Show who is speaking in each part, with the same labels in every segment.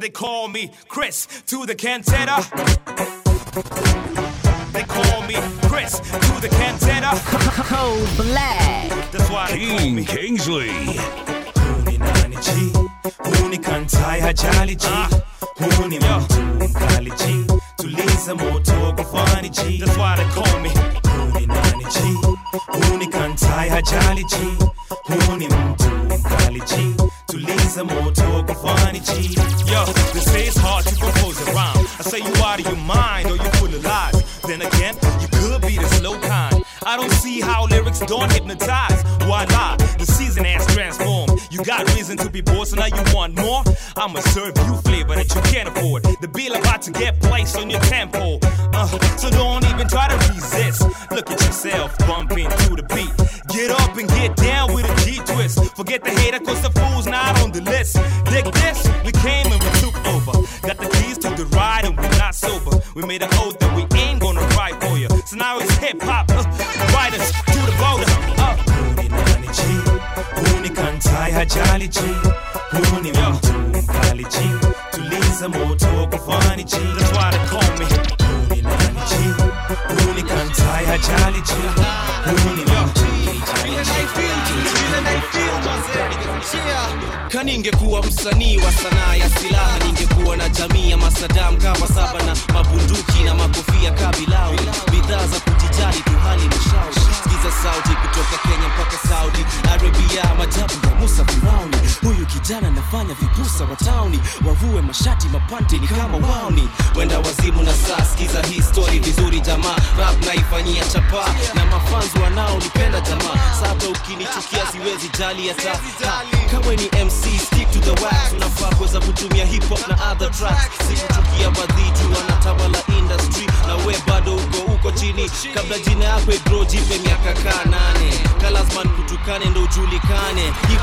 Speaker 1: They call me Chris to the cantata. They call me Chris to the cantata.
Speaker 2: Cold oh, black.
Speaker 1: That's why they call me
Speaker 3: Kingsley.
Speaker 1: Huni nani G, huni kantai hajali G, huni mtu mkali G, tuliza moto kufani G. That's why they call me huni nani G, huni kantai hajali G, huni mtu mkali G, tuliza moto kufani G. Yo, they say it's hard to compose a rhyme. I say you out of your mind or you full of lies. Then again, you could be the slow kind. I don't see how lyrics don't hypnotize. Why lie? The season has transformed. You got reason to be bored, so now you want more. I'ma serve you flavor that you can't afford. The bill about to get placed on your tempo. Uh, so don't even try to resist. Look at yourself bumping to the beat. Get up and get down with a G twist. Forget the hater, cause the fool's not on the list. Dig this, we came and we took over. Got the keys to the ride and we're not sober. We made an oath that so now it's hip hop. Riders to the border. Uh. Unikantaya jali chi Unimtu nikali chi Tuliza moto kufani chi That's why they call me. Hajali G, huni mtu
Speaker 4: kaningekuwa msanii wa sanaa ya silaha ningekuwa na jamii ya masadam kama saba na mabunduki na makofia kabilau bidhaa za kujijali tu hali sikiza sauti kutoka kenya mpaka saudi arabia majabu ya musa firauni. Huyu kijana nafanya vipusa wa tauni wavue mashati mapante ni kama wauni. Wenda wazimu na saa sikiza hii story vizuri jamaa. Rap naifanyia chapa na mafanzi wanaonipenda jamaa. Sasa ukinichukia siwezi jali hata. Kama ni mc stick to the wax. Unafaa kuweza kutumia hip hop na other tracks. Sikuchukia badhiji wanatawala industry. Na we bado uko uko chini. Kabla jina yako igro jipe miaka kaa nane. Kalasman kutukane ndo ujulikane. Si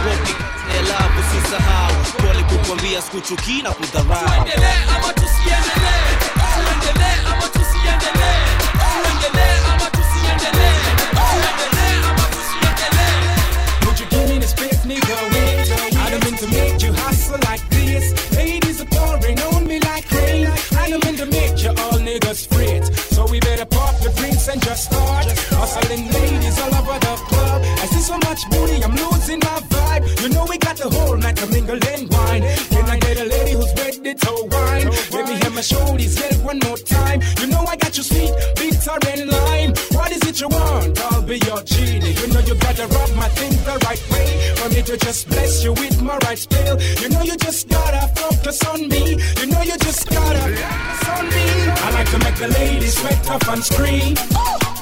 Speaker 4: sahau sisahau pole kukwambia sikuchukii na kudharau.
Speaker 5: Tuendelee ama tusiendelee? Tuendelee ama tusiendelee? Tuendelee ama tusiendelee? Tuendelee ama tusiendelee?
Speaker 6: Would you give me the space, nigga? Wait, my shoulders it one more time. You know I got you sweet, bitter and lime. What is it you want? I'll be your genie. You know you gotta rub my thing the right way. For me to just bless you with my right spell. You know you just gotta focus on me. You know you just gotta focus on me. I like to make the ladies sweat up and scream.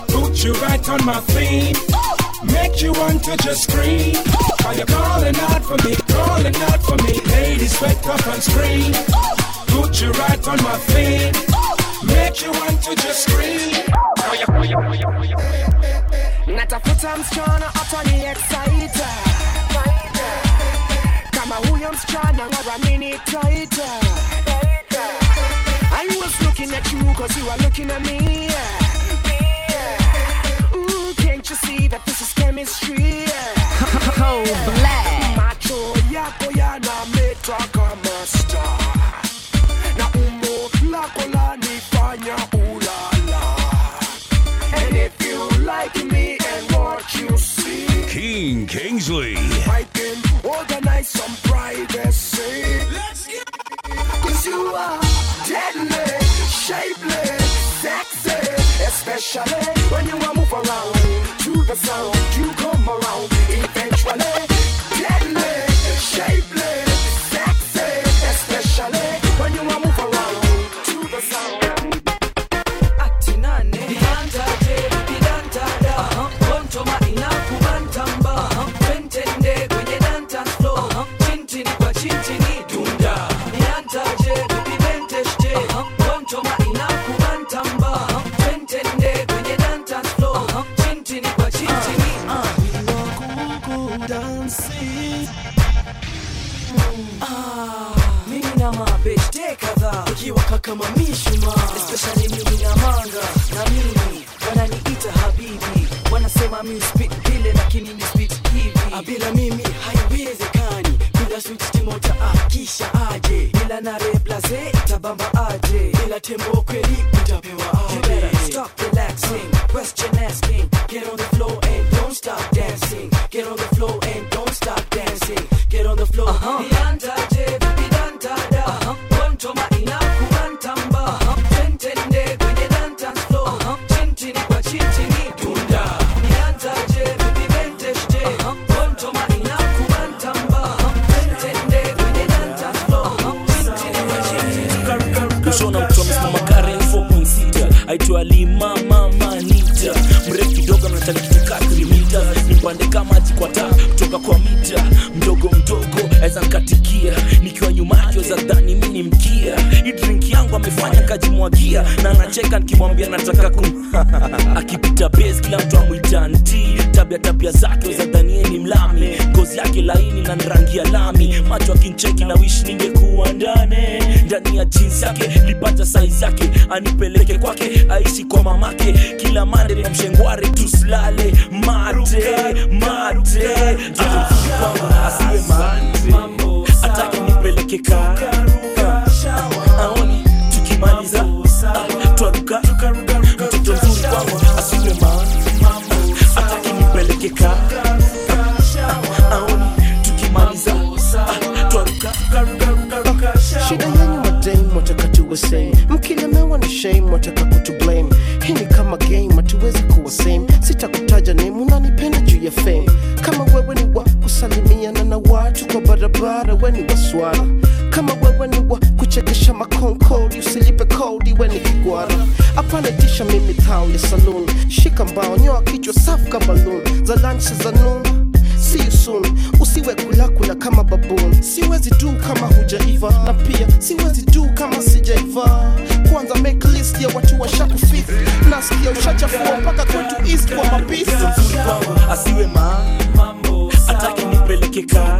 Speaker 6: Put you right on my feet. Make you want to just scream. Are you calling out for me? Calling out for me. Ladies sweat up and scream. Put you right on my feet. Make you want to just scream.
Speaker 7: Not a foot natafuta msichana atani excite kama huyo msichana waramini taita I was looking at you cause you are looking at me Ooh, mm, can't you see that this is chemistry
Speaker 2: Cold oh, black.
Speaker 7: macho yako yanameta especially when you
Speaker 8: tukikaa aoni tukimaliza. Twaruka
Speaker 9: shida yenyu mademu wataka tuwe same mkilemewa na shame wataka kutublame hii ni kama game hatuwezi kuwa same. Sitakutaja name unanipenda juu ya fame. Kama wewe ni wa kusalimiana na watu kwa barabara we ni waswara kama wewe ni wa kuchekesha makonkodi usilipe kodi we ni kigwara. Apandisha mimi tao ya saloon. Shika mbao nyoa kichwa safu kama za lanchi za noon see you soon. Usiwe kulakula kama baboon. Siwezi tu kama hujaiva. Na pia siwezi tu kama sijaiva. Kwanza make list ya watu washakufithi. Nasikia ushachafua mpaka kwetu east kwa mapisi
Speaker 8: asiwe mambo ataki nipeleke
Speaker 10: kaa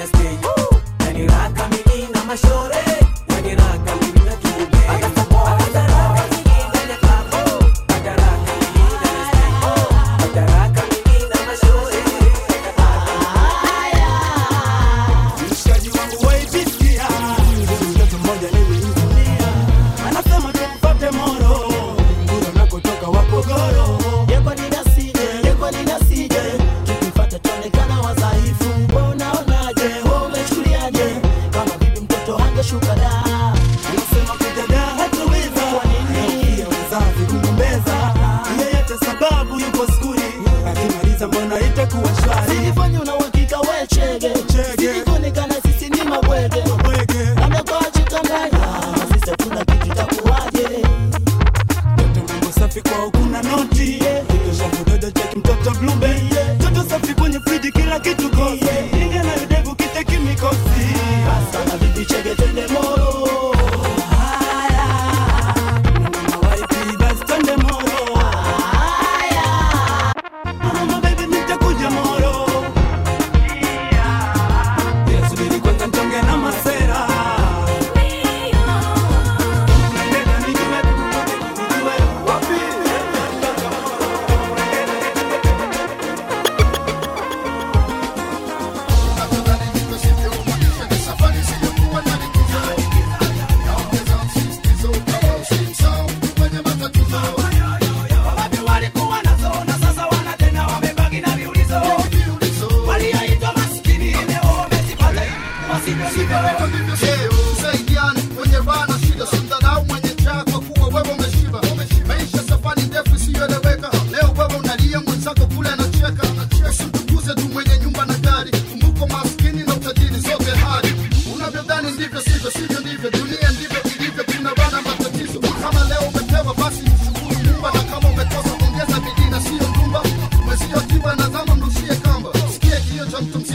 Speaker 10: honesty. And you rock me in,
Speaker 11: I'm a show.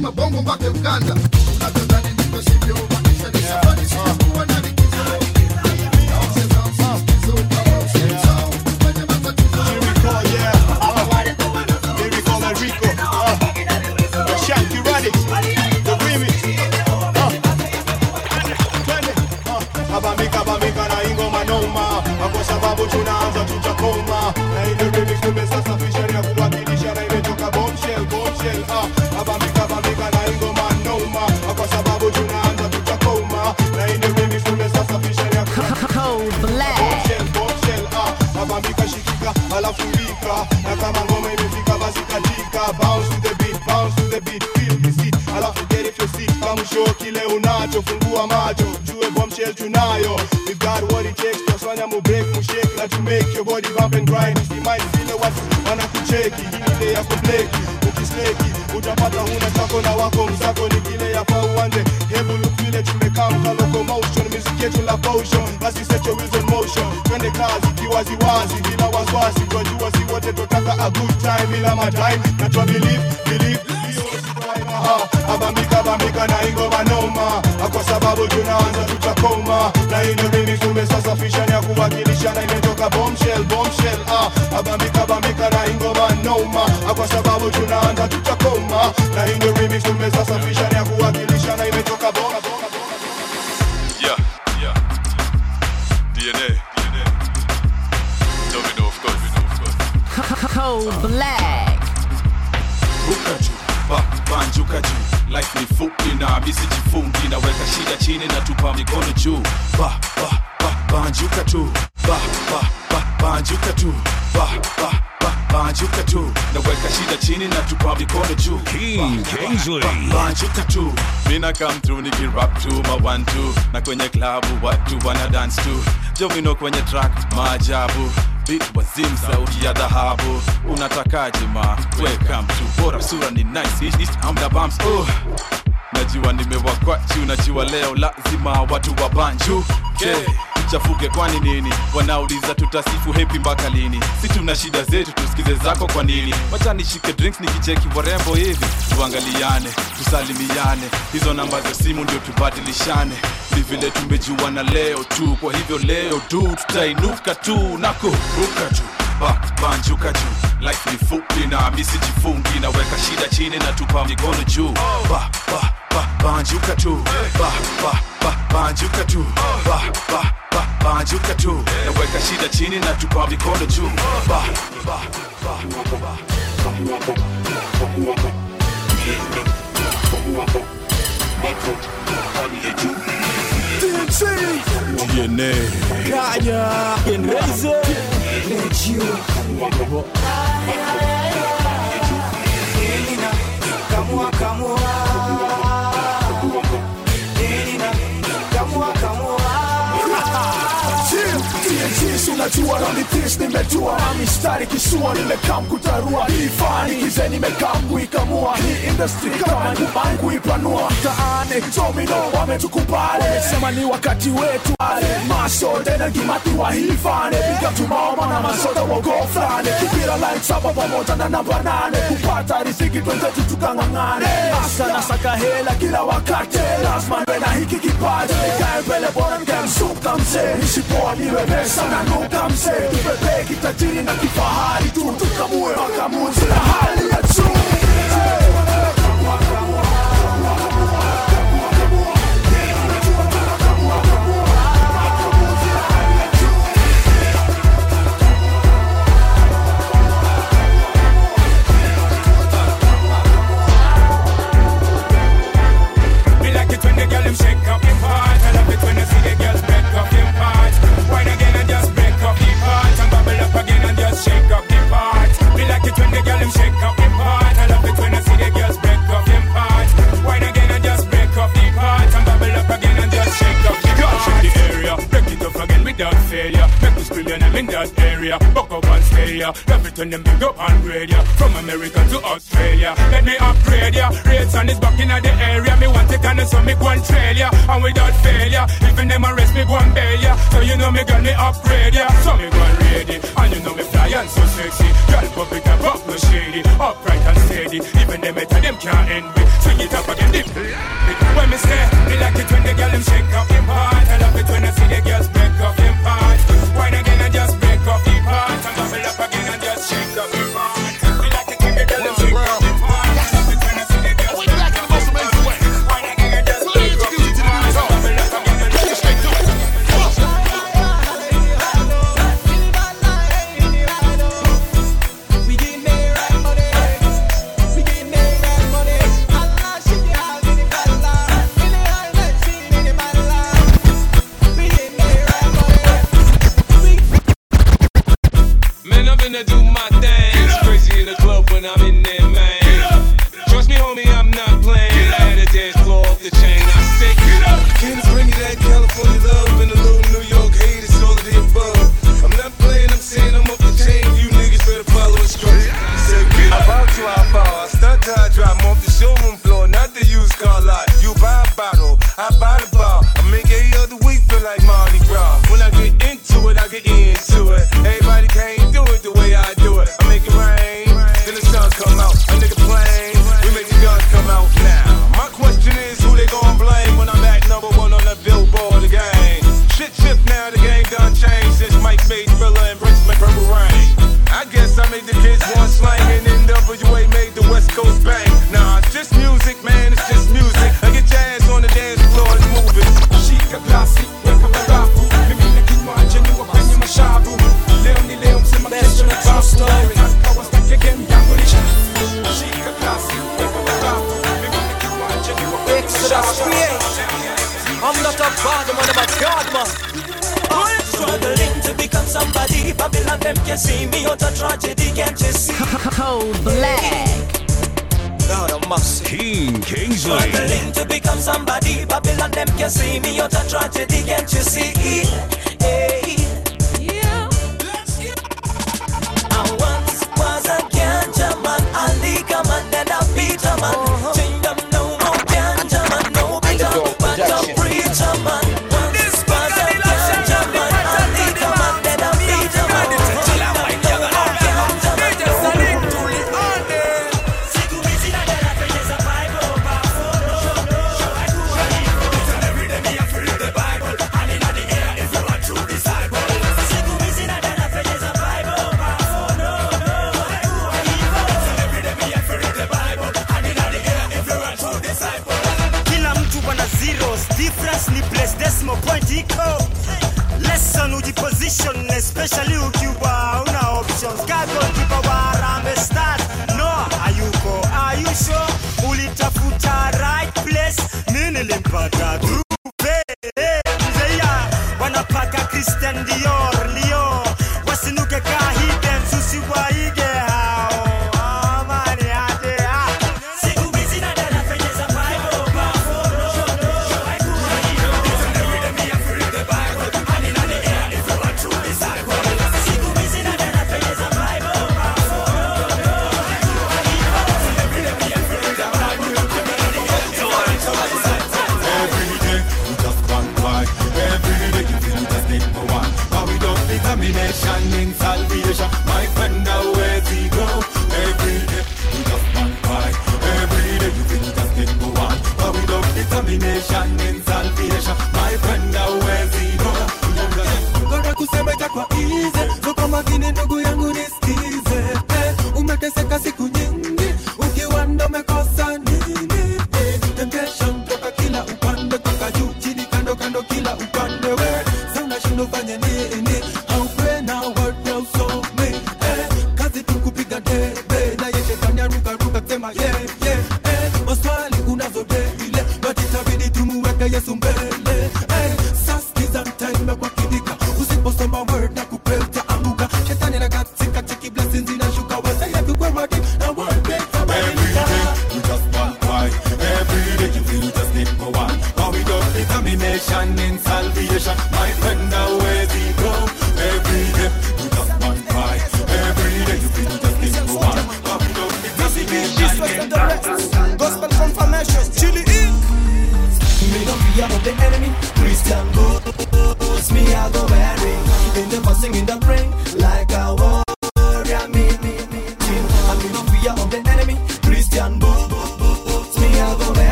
Speaker 11: My
Speaker 12: bongo back mpaka
Speaker 13: Uganda.
Speaker 14: Banjuka tu. Mina come through nikirap tu ma na kwenye klabu watu wana dance tu jovino kwenye track maajabu. Beat wazim sauti ya dhahabu. Unatakaje ma? Welcome to bora sura ni nice East, east, najua leo lazima watu wa banju okay. Chafuke kwani nini? Wanauliza tutasifu hepi mpaka lini? Si tuna shida zetu tusikize zako kwa nini? Wacha nishike drinks nikicheki warembo hivi. Tuangaliane tusalimiane. Hizo namba za simu ndio tubadilishane. Ni vile tumejuana leo tu kwa hivyo leo tu tutainuka tu na kuruka tu ba, banjuka juu. Life ni fupi na misijifungi naweka shida chini na tupa mikono juu. Ba, ba, ba, banjuka tu. Ba, ba, ba, banjuka tu banjuka tu naweka shida chini na tupa mikono juu ba, ba, ba, ba.
Speaker 15: DNA. Kaya. Genreze.
Speaker 7: Kamua, kamua.
Speaker 16: Christmas. Unajua raundi nimejua na mistari kisua nimekaa mkutarua hii fani kize nimekaa mkuikamua hii industry kama nyumbani kuipanua. Mtaani domino wametukubali. Wamesema ni wakati wetu. Ale masode na gimati wa hii fani piga tumaoma na masoda wogo fulani kipira line saba pamoja na namba nane kupata riziki twenzetu tukang'ang'ane. Hasa nasaka hela kila wakati. Lazima nwe na hiki kipaji. Nikae mbele bora ngemsuka mzee. Nisipoa niwe pesa na nuka mzee tupepee kitajiri na kifahari tu tukamue makamuzi na hali ya juu
Speaker 6: when them big up grade ya. From America to Australia, let me upgrade ya. Rates on is back in the area. Me want it and so me go and trail ya. And without failure, even them arrest me go and bail ya. So you know me girl me upgrade ya. So me go and ready, and you know me fly and so sexy. Girl pop it up, up no shady, upright and steady. Even them better them can't envy.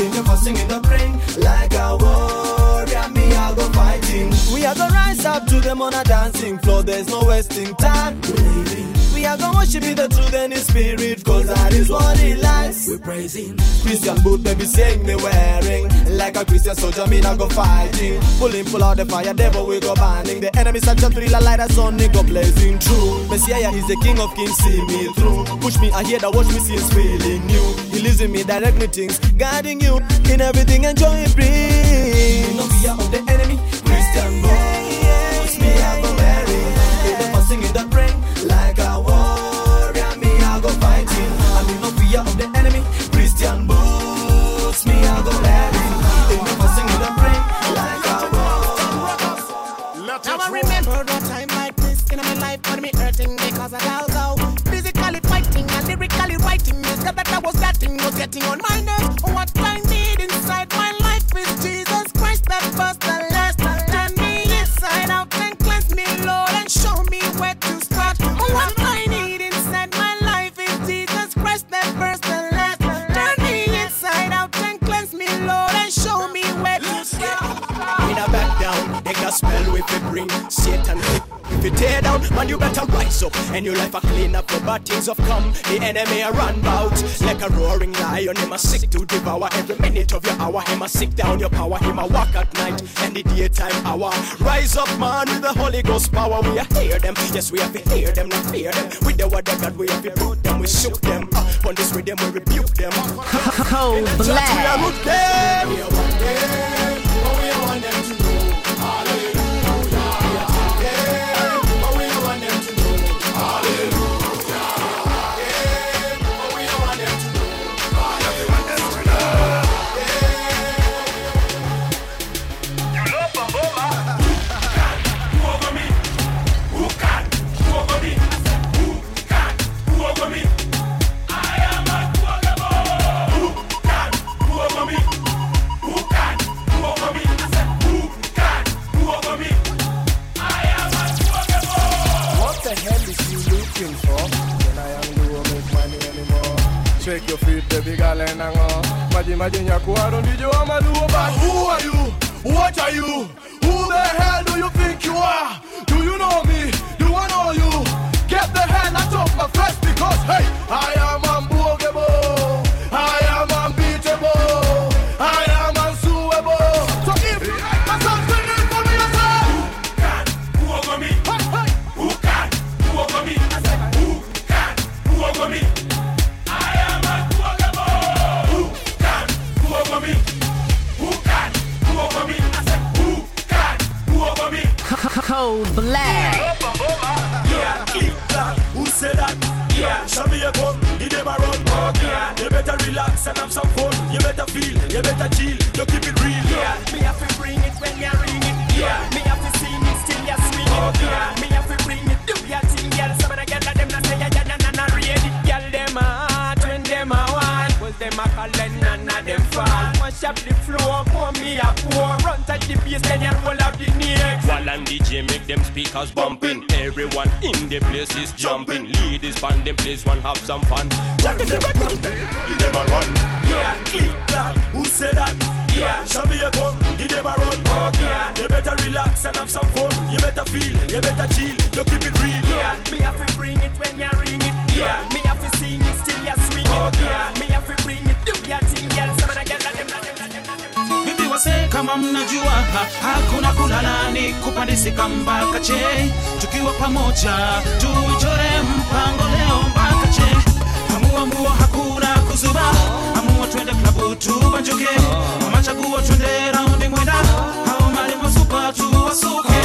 Speaker 7: We
Speaker 17: are
Speaker 18: fussing in
Speaker 19: the brain like a warrior. Me, I go fighting.
Speaker 4: We are the rise up to them on a dancing floor. There's no wasting time see, I go worship be the truth and the spirit, cause that is what it lies. We're praising. Christian boot, they be saying they wearing. Like a Christian soldier, me not go fighting. Pulling, pull out the fire, devil we go burning. The enemy's such a thriller, light us He go blazing true. Messiah is the king of kings, see me through. Push me, I hear that watch me see since feeling new. He lives in me, direct me things, guiding you
Speaker 20: in everything, enjoy it, breathe. No fear of the enemy, Christian
Speaker 21: boy. on my
Speaker 20: name. tear down. Man, you better rise up and your life a clean up. your bodies of come. The enemy a run bout like a roaring lion. Him a sick to devour every minute of your hour. Him a sick down your power. Him a walk at night and the daytime hour. Rise up, man, with the Holy Ghost power. We a hear them. Yes, we have to hear them, not fear them. With the word of God, we have to root them. We shook them up on this rhythm. We rebuke them.
Speaker 2: Cold black.
Speaker 20: We
Speaker 16: are
Speaker 21: root them.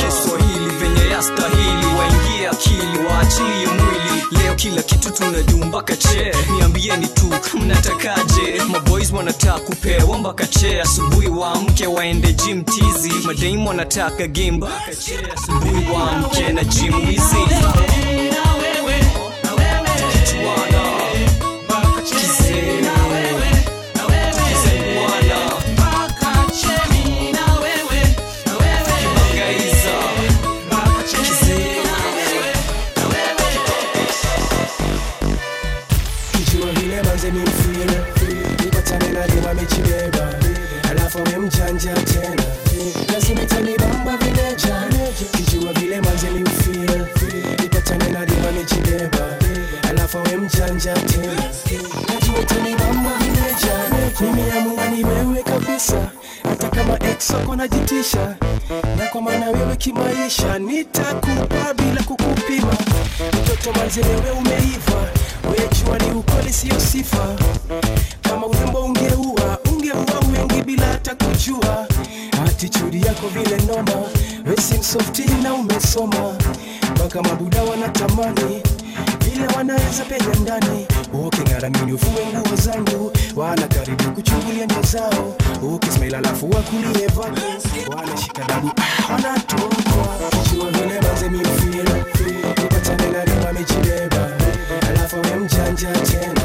Speaker 22: kiswahili venye yastahili waingie akili waachilie mwili. Leo kila kitu tunajuu mpaka che. Niambieni tu mnatakaje? Maboys wanataka kupewa mpaka che. Asubuhi waamke waende jim tizi. Madaimu wanataka game mpaka che. Asubuhi waamke na jim wizi
Speaker 23: janja tena, najua utanibamba vimeja, nimeamua ni wewe kabisa, hata kama ex wako najitisha, na kwa maana wewe kimaisha, nitakupa bila kukupima. Mtoto manzelewe umeiva, wejua ni ukweli siyo sifa, kama urembo ungeua ungeua wengi bila hata kujua. Attitude yako vile noma, wewe si msofti na umesoma, mpaka mabuda wanatamani kila wanaweza penya ndani. Uking'aramini ufue nguo zangu wala karibu kuchungulia nia zao. Ukismail alafu wakulie vako wala shikadabu wanatokwa kichua alafu we tena.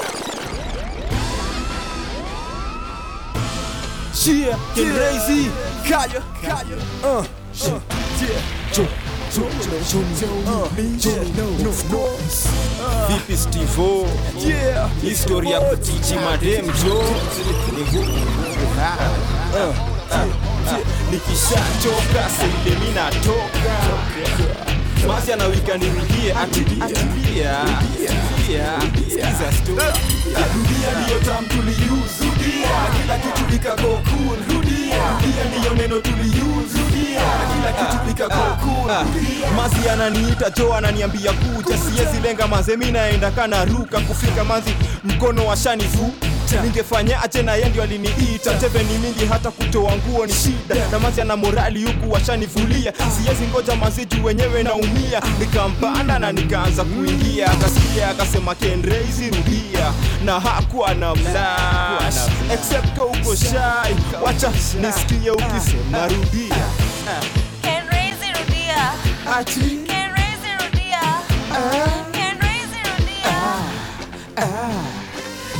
Speaker 24: Chia, get Kaya, Kaya, uh, shit, yeah, jo, jo, jo, jo, uh, jo, no, no, no,
Speaker 25: vipi stivo
Speaker 24: yeah,
Speaker 25: histori ya kutichi madem jo. Uh, uh, nikishachoka seile mi natoka ana nirudie atulia skiza story
Speaker 20: ndiyo tam tuliuse rudia kila kitu ikago cool rudia. Neno tuliuse
Speaker 25: mazi ananiita jo ananiambia kuja. Siezi lenga maze mi naenda kana ruka kufika mazi. Mkono wa shanifu ningefanya ache na yeye aliniita. Teve ni mingi hata kutoa nguo ni shida. Na mazi ana morali huku washanivulia. Siezi ngoja mazi juu wenyewe naumia. Nikampanda na nikaanza kuingia. Akasikia akasema kenreizi rudia. Na hakuwa na mlash except kauko shai wacha nisikie ukisema rudia
Speaker 26: rudia. Rudia. Rudia.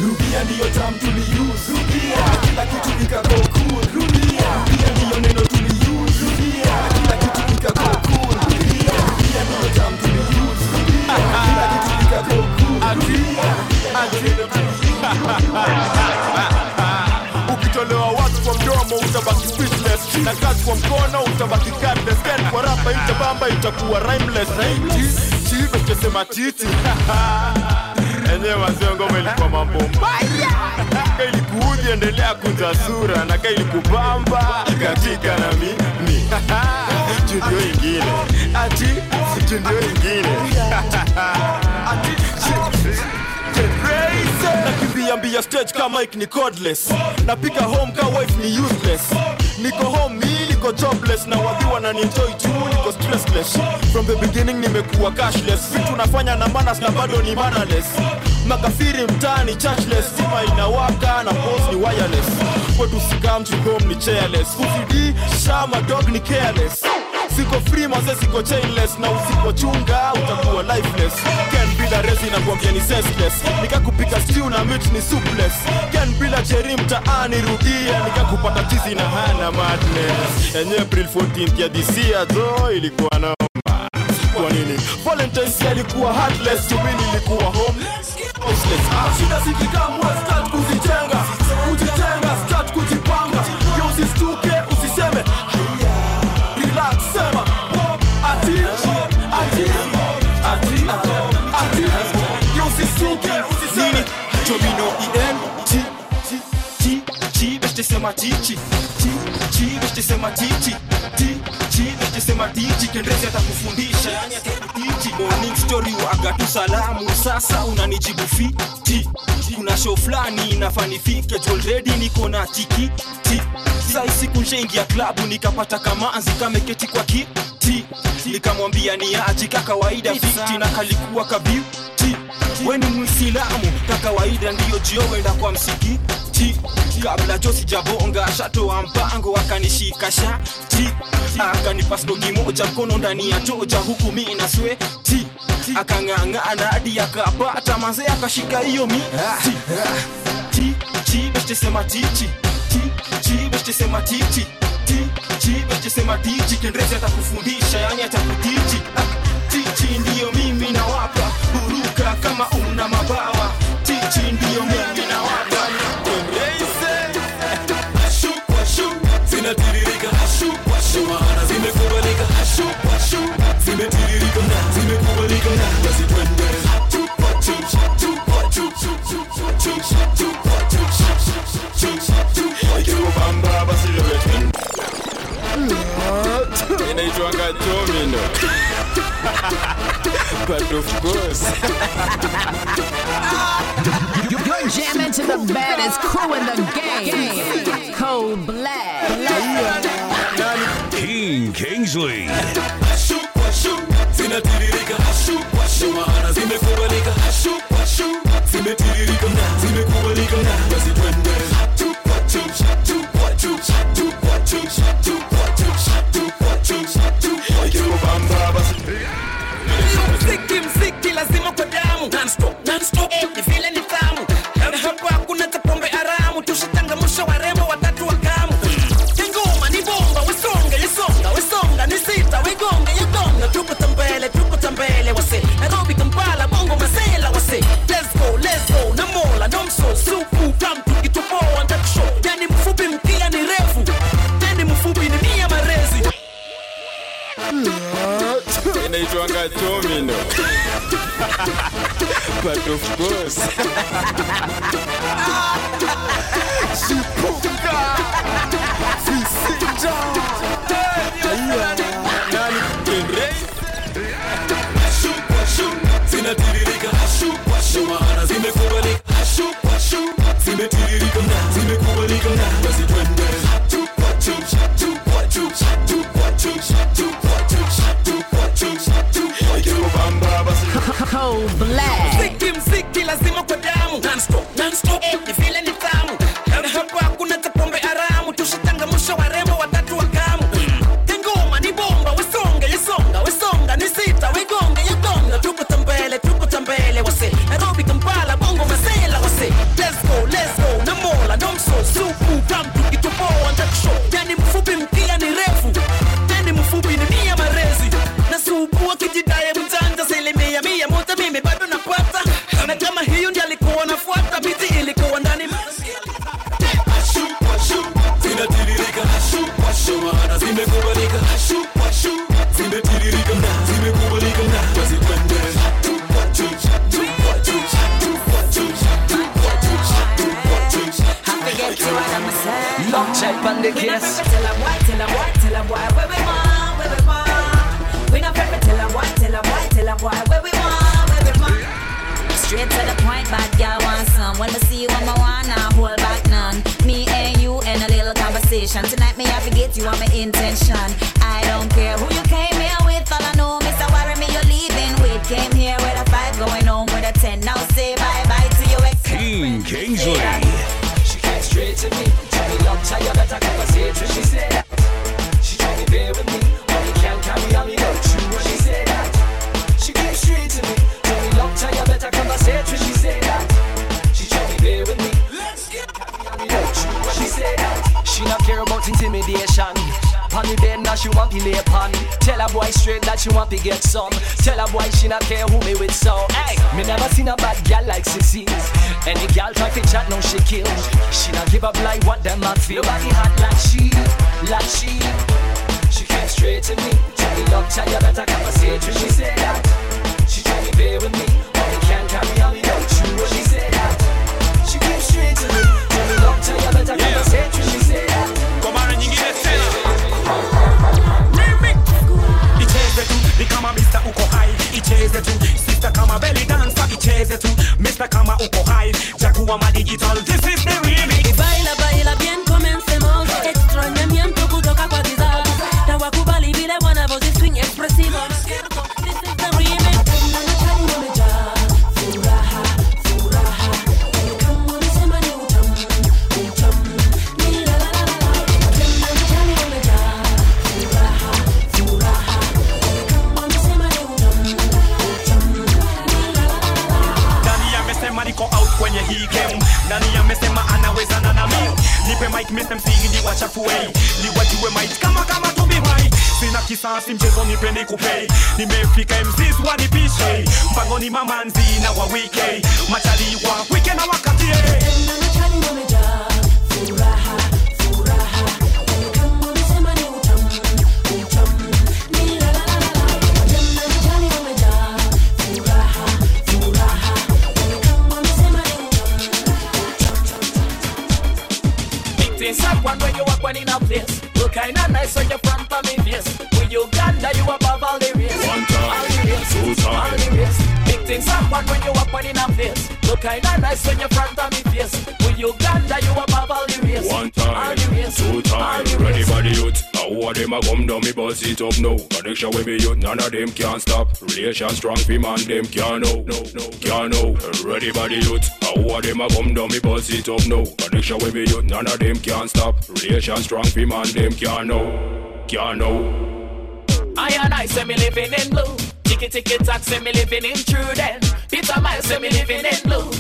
Speaker 20: rudia ndiyo tam tuliuse rudia kila kitu ikago cool. Rudia rudia ndiyo neno tuliuse rudia kila kitu ikago cool. Rudia rudia ndiyo tam tuliuse rudia kila kitu ikago cool. Rudia
Speaker 27: ukitolewa watu kwa mdomo utabaki speechless. Na kazi kwa mkono utabaki cardless. Kwa rapa itabamba itakuwa rhymeless. Chido chesema titi. Enyewe wazee ngoma ilikuwa mambo mbaya. Ka ilikuudhi endelea kunza sura. Na ka ilikubamba katika na mimi. Jundio ingine. Ati jundio ingine
Speaker 25: nakimbia mbia stage kama mike ni cordless. Napika home ka wife ni useless. Niko home mi niko jobless. Na wadhiwa na ninjoi tu niko stressless. From the beginning nimekuwa cashless. Vitu nafanya na manas na bado ni manaless makafiri mtaani churchless. Stima inawaka na pos ni wireless. Kwetu sikamchi home ni chairless. Kufidi shama dog ni careless siko free maze siko chainless na usipochunga utakuwa lifeless. Ken bila resi nakwambia ni senseless. Nikakupika stew na meat ni soupless. Ken bila cheri mtaani rudia nikakupata tizi na hana madness. Enye april 14 ya this year zo ilikuwa na kwa nini? Valentines yalikuwa heartless to me nilikuwa homeless houseless
Speaker 20: shida zikikamwa start kuzitenga sema
Speaker 1: chichi chichi nachisema chichi chichi nachisema chichi kendezi atakufundisha. Yani atakutichi morning story wagatu salamu. Sasa unanijibu fiti kuna show fulani inafanifike already niko na tiki ti. Sai siku nshaingia klabu nikapata kamanzi kameketi kwa kiti nikamwambia ni aji ka kawaida fiti na kalikuwa kabiuti weni mwislamu ka kawaida ndiyo jio wenda kwa msikiti ti kabla josi jabonga shato wa mpango akanishika ti akanipa slogi moja mkono ndani ya choja huku mi na swe ti akang'ang'ana hadi akapata manze akashika hiyo mi ti ti ti tichi kendrezi atakufundisha yani atakutichi tichi ndiyo mimi na huruka kama una mabawa.
Speaker 14: domino. but of course.
Speaker 2: You're jamming to the baddest crew in the game. Cold black.
Speaker 28: King Kingsley.
Speaker 14: of course.
Speaker 5: she
Speaker 6: puka. Fisija. Nani
Speaker 3: terei? Hashu kwashu Cold black. Relation strong, fi man them can't know, no, no, can know. Ready for the youth. Now all them a come down, me bust it up now. Connection with me youth, none of them can stop. Relation strong, fi man them can't know, can't know.
Speaker 29: I and I say me living in blue. Ticky ticky tack say me living in true then. Peter Miles say me living in blue.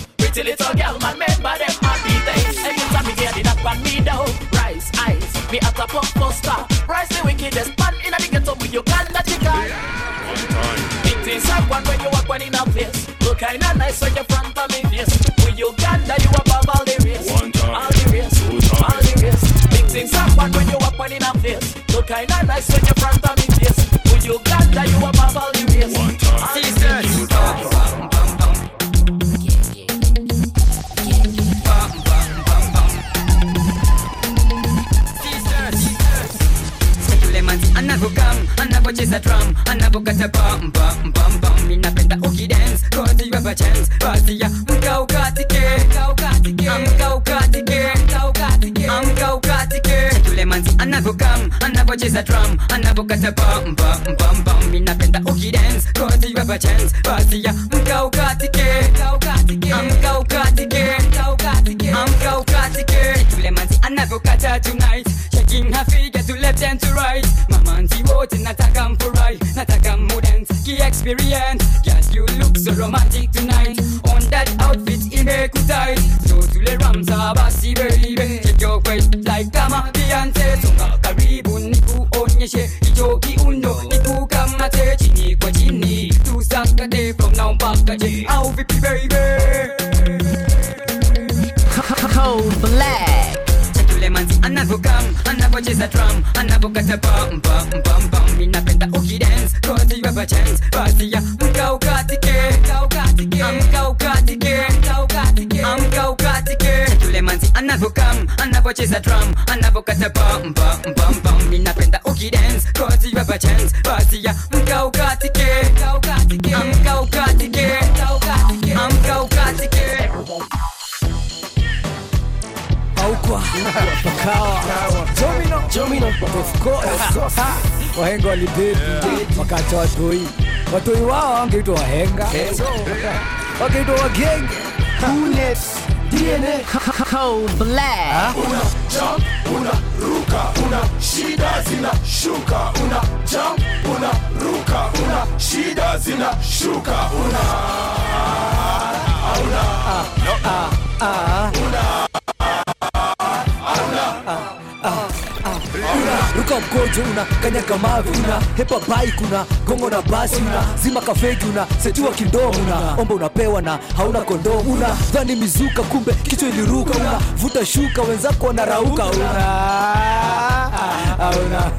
Speaker 29: Look kinda nice on your front of me face. With Uganda, you above all the race.
Speaker 3: One time,
Speaker 29: all the race,
Speaker 3: two time.
Speaker 29: all the race. Big things happen when you walk when in a place. Look kinda nice when you front of me face. With Uganda, you above all the race. One time,
Speaker 30: purchase a drum. Anapokata pamba mbamba minapenda ukidance kozi a chance. Basi ya mkau katike mkau katike mkau katike chatule manzi anavokam a drum. Anapokata pamba mbamba minapenda ukidance kozi a chance. Basi ya mkau uh, katike mkau katike mkau katike chatule manzi anavokata tonight. Shaking her figure to left and to right boat in Natakam Purai, Natakam Mudens, key experience. Yes, you look so romantic tonight. On that outfit, it make you tight. So to the Ramsa, Basi, baby. Take your weight like Kama, Beyonce. Songa, Karibu, Niku, Onyeshe, Ichoki, Undo, Niku, Kamate, Chini, Kwa Chini. Tu Sakate, from now, Bakaji. Outfit, baby.
Speaker 2: Cold black
Speaker 30: anavokam anavocheza drum anavokata bambambambam minapenda ukidance kozi baba chance basi ya mkaukatike mkaukatike mkaukatike yule manzi anavokam anavocheza drum anavokata bambambambam minapenda ukidance kozi baba chance basi ya mkaukatike mkaukatike
Speaker 24: aukwa pakawa jomino jomino of course. Wahenga walibedi wakati watoi watoi wao wangeitwa wahenga wangeitwa wagenge Kunet, DNA
Speaker 2: Cold oh, black.
Speaker 16: una jump una ruka una shida zina shuka. Una jump una ruka una shida zina shuka. Una. Una. Ah, ah, ah. Una
Speaker 24: ruka mkojo una kanyaga mavi una hepa bike una gongo na basi una zima kafegi una setiwa kindomo una omba unapewa na hauna kondomu una dhani mizuka kumbe kichwa iliruka una vuta shuka wenzako wanarauka una una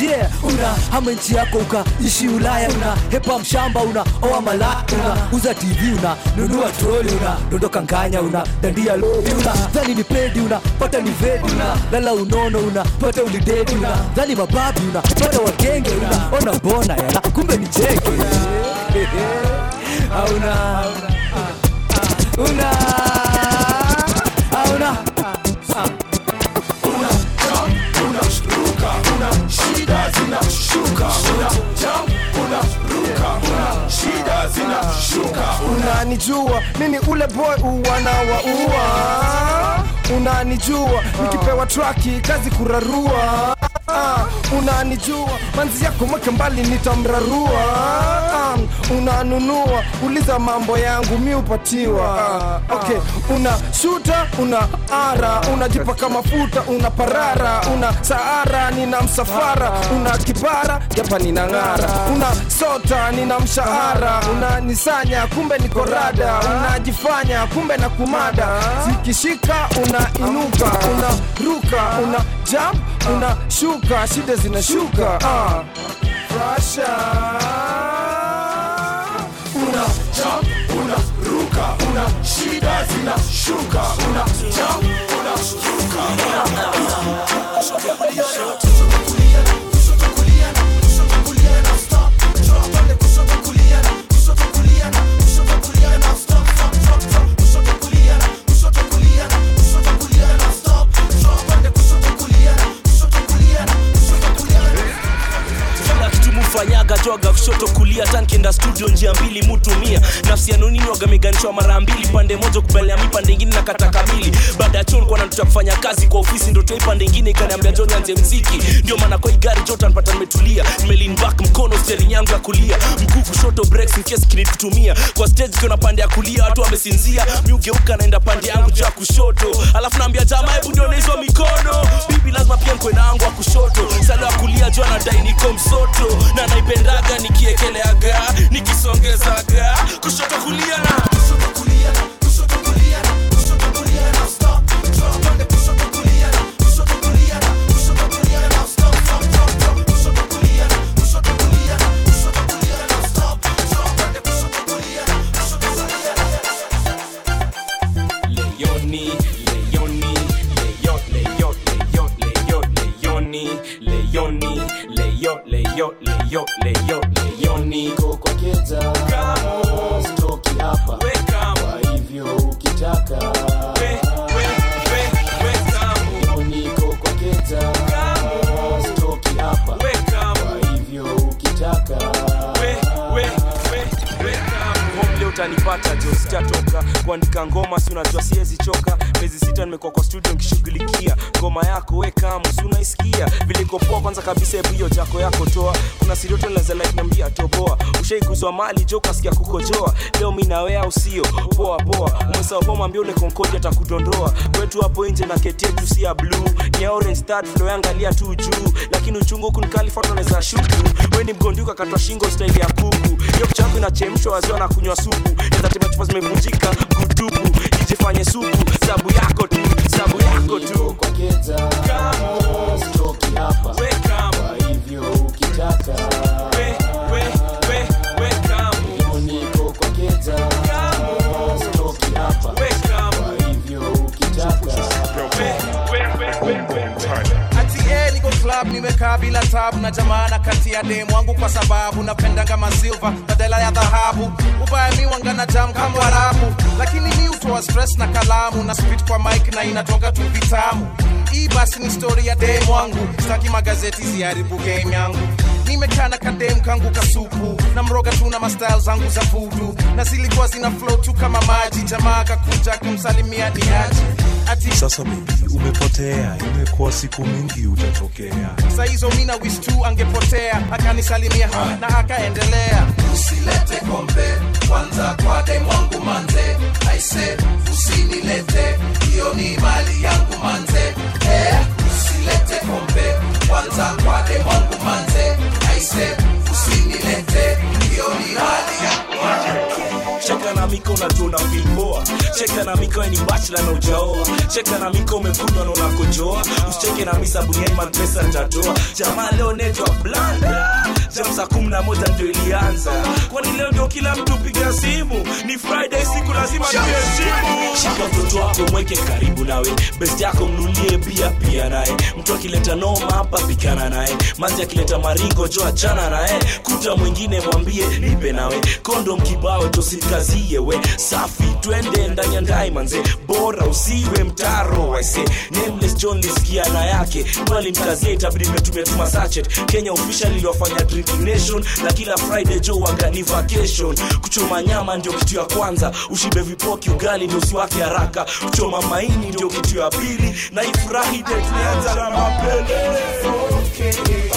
Speaker 24: yeah una hama nchi yako ukaishi ulaya una hepa mshamba una oa mala una uza tv una nunua troli una dondoka nganya una dandia lori una dhani ni pedi una pata ni vedi una lala unono una pata ulidedi una dhani mababi una pata wakenge, una ona bona yala, kumbe ni cheke auna una auna
Speaker 16: zinashuka una jump una ruka una shida zinashuka
Speaker 31: unanijua mimi ule boy uwanawaua wa ua unanijua nikipewa traki kazi kurarua Ah, unanijua manzi yako mweke mbali nitamrarua. Ah, unanunua uliza mambo yangu mi upatiwa ah, okay una shuta una ara unajipaka mafuta una parara una saara nina msafara una kipara japa nina ng'ara. Una sota nina mshahara unanisanya kumbe niko rada. Unajifanya kumbe na kumada zikishika unainuka unaruka una jump una shuka shida zinashuka. Russia.
Speaker 16: una jump una ruka una shida zinashuka una jump una ruka
Speaker 32: kila sotto culo kulia tankienda studio njia mbili mutumia nafsi yanonini wagameganishwa mara mbili. Pande moja kubalea mi pande ingine na kata kamili. Baada ya chon kwa natuta kufanya kazi kwa ofisi ndo toi pande ingine ikaniambia john anze mziki ndio maana kwa igari jota npata nimetulia nimelin back mkono sterin yangu ya kulia. Mguu kushoto breaks case kinitutumia. Kwa stage kiona pande ya kulia watu wamesinzia. Miugeuka naenda pande yangu cha kushoto. Alafu naambia jamaa hebu ndio hizo mikono. Bibi lazima pia nkwe na yangu wa kushoto. Salo ya kulia juu anadai niko msoto. Na naipendaga nikiekeleaga nikisongezaga kushoto kulia na Leoni, Leoni, sitatoka kuandika ngoma si unajua siwezi choka. Miezi sita nimekuwa kwa studio nikishughulikia. Ngoma yako wekamu si unaisikia. Vile kwanza kabisa hebu hiyo jako yako toa. Kuna sirioto naweza like niambia toboa ushaiguzwa mali jo kasikia kukojoa. Leo mi nawe au sio? Poa poa. Umesahau poa mwambia ule konkodi atakudondoa. Kwetu hapo nje na keti yetu si ya blue. Ni ya orange start flow yangalia tu juu. Lakini uchungu huku ni shuku we ni mgonduka katwa shingo style ya kuku hiyo kichwa yako inachemshwa waziwa na kunywa supu. Tema chupa zimevunjika kutupu. Ijifanye supu. Sabu yako tu sabu yako tu.
Speaker 20: kwa keta
Speaker 33: tabu na jamana kati ya demu wangu kwa sababu napendanga masilva badala ya dhahabu. Ubaya mi wangana jam kama warabu. Lakini mi utoa stress na kalamu na spit kwa mike na inatoka tu vitamu. Hii basi ni story ya demu wangu. Sitaki magazeti ziharibu game yangu. Nimekana kademu kangu kasupu na mroga tu na mastyle zangu za vudu. Na zilikuwa zina flow tu kama maji. Jamaa kakuja kumsalimia ni aji ati
Speaker 34: sasa bebi umepotea imekuwa siku mingi utatokea.
Speaker 33: Saizo mina wish tu angepotea akanisalimia na akaendelea.
Speaker 16: Usilete kombe kwanza kwa demu wangu manze. Aise usinilete hiyo ni mali yangu manze. Eh, usilete kombe kwanza kwa demu wangu manze. Aise usinilete hiyo ni mali
Speaker 32: cheka na miko na tuna feel cheka na miko ni bachla na ujaoa cheka na miko umekundwa na unakojoa. Usicheke na misa buniani man pesa nitatoa. Jamaa leo netwa blanda jam saa kumi na moja ndio ilianza. Kwani leo ndio kila mtu piga simu? Ni friday siku lazima tuheshimu shika mtoto wako mweke karibu nawe. Best yako mnulie pia pia naye. Mtu akileta noma hapa pikana naye. Mazi akileta maringo jo achana naye. Kuta mwingine mwambie nipe nawe. Kondom kibao tosikazie we. Safi twende ndani ya ndai manze bora usiwe mtaro waise nameless john lisikia na yake. Bali mkazie itabidi mmetumia tuma sachet. Kenya official iliwafanya drinking nation na kila friday jo wagani vacation. Kuchoma nyama ndio kitu ya kwanza. Ushibe vipoki ugali ndio usiwake haraka. Kuchoma maini ndio kitu ya pili. Na ifurahi de tulianza na mapele. Twende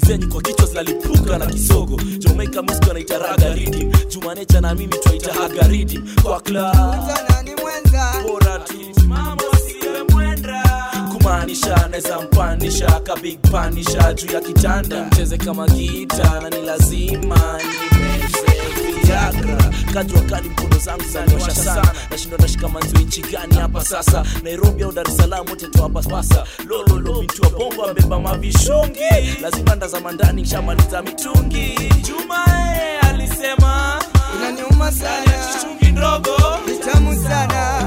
Speaker 32: akili zenyu kwa kichwa zinalipuka na kisogo. Jamaica musko anaita raga ridim jumanecha na mimi twaita haga ridim kwa bora mwenda. Kumaanisha naweza mpanisha kabig panisha juu ya kitanda mcheze kama gita na ni lazima. nimeze viagra kadri kali mkono zangu zaniwasha sana. Nashindwa nashika manzi nchi gani hapa sasa? Nairobi au dar es salaam wote tuwapapasa lololo mitua bongo abeba mavishungi lazima ndazama ndani nshamaliza mitungi. Jumae alisema
Speaker 28: inaniuma sana.
Speaker 32: Chungi ndogo.
Speaker 28: Itamu sana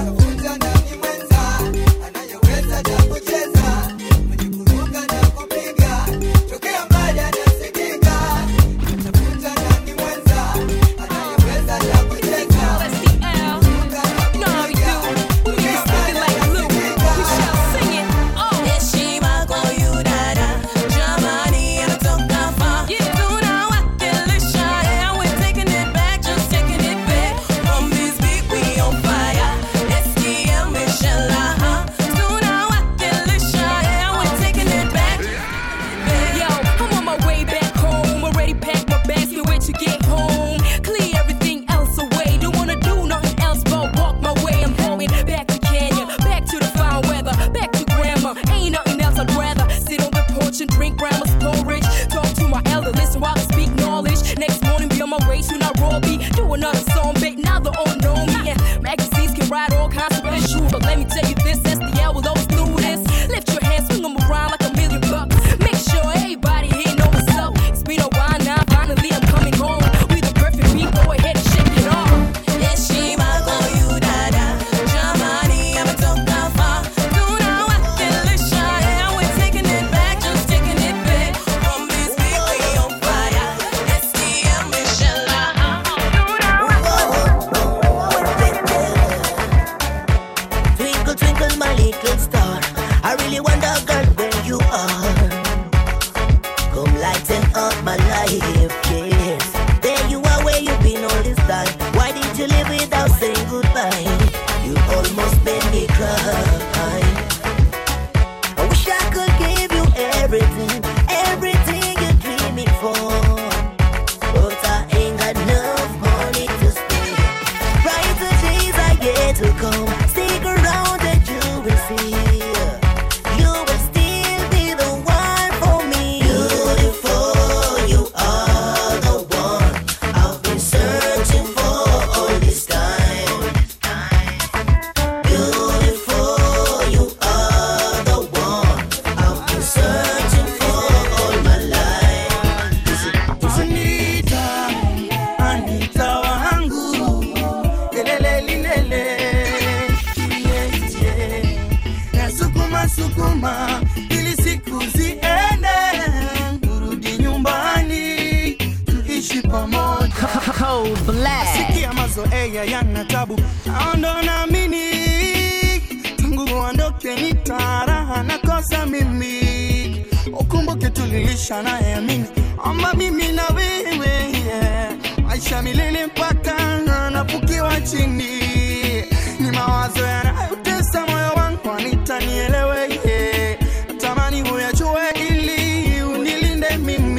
Speaker 35: I
Speaker 31: mean.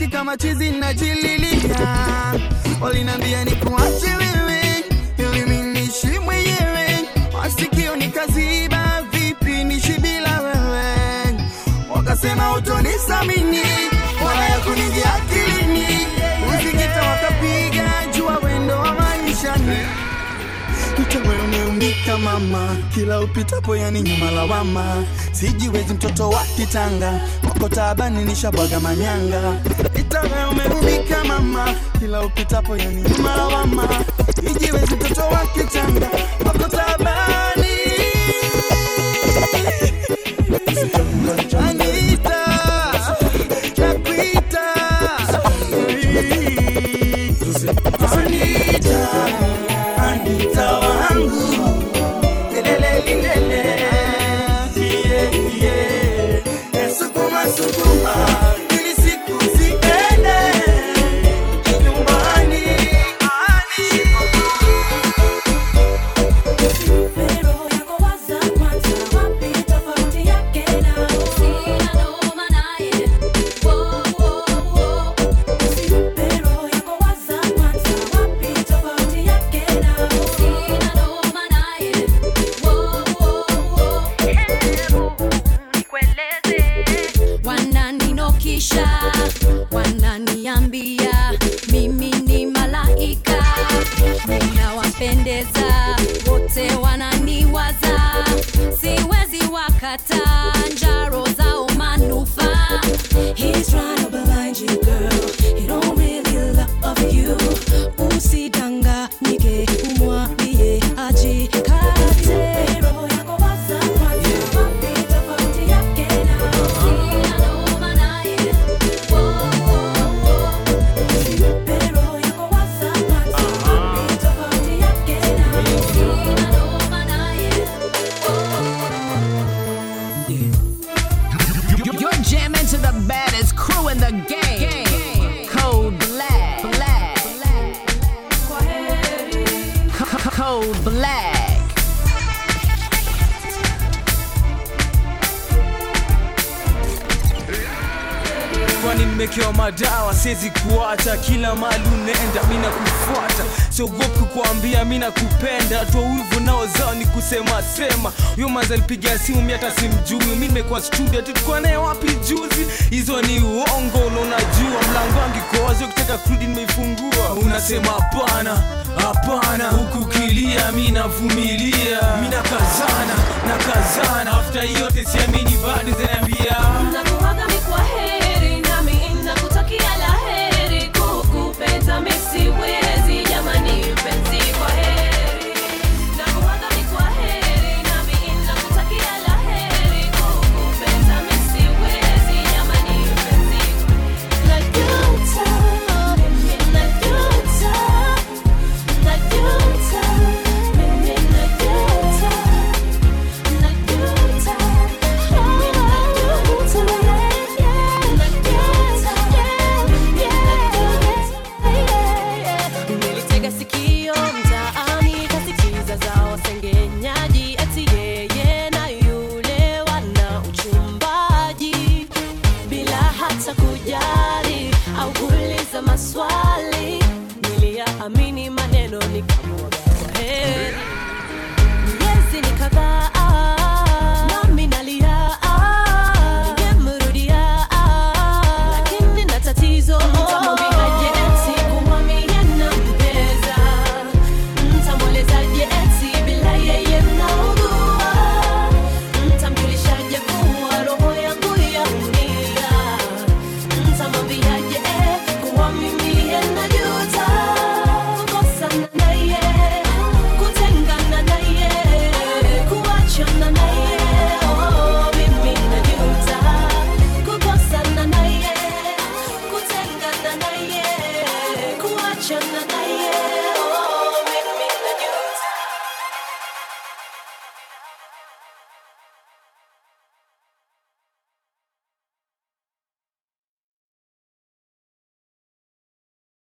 Speaker 31: Sitaki kama chizi najililia, walinambia nikuache wewe ili mimi mwenyewe, masikio nikaziba, vipi niishi bila wewe? Wakasema utonisamini wala akilini, uzikita wakapiga jua wendo wa maisha umeumbika mama, kila upitapo yani nyuma lawama, sijiwezi mtoto wa kitanga, kokota nishabwaga manyanga. Hata leo umerudika mama, kila upitapo yani malawama, ijiwe mtoto
Speaker 3: wake kichanga. nampigia simu mi hata simjui. Mi nimekuwa studio tulikuwa naye wapi juzi? Hizo ni uongo unajua. Mlango angikoazi ukitaka kurudi nimeifungua. Unasema hapana hapana. Huku kilia mi navumilia. Mi nakazana nakazana. Afta yote siamini bado. zena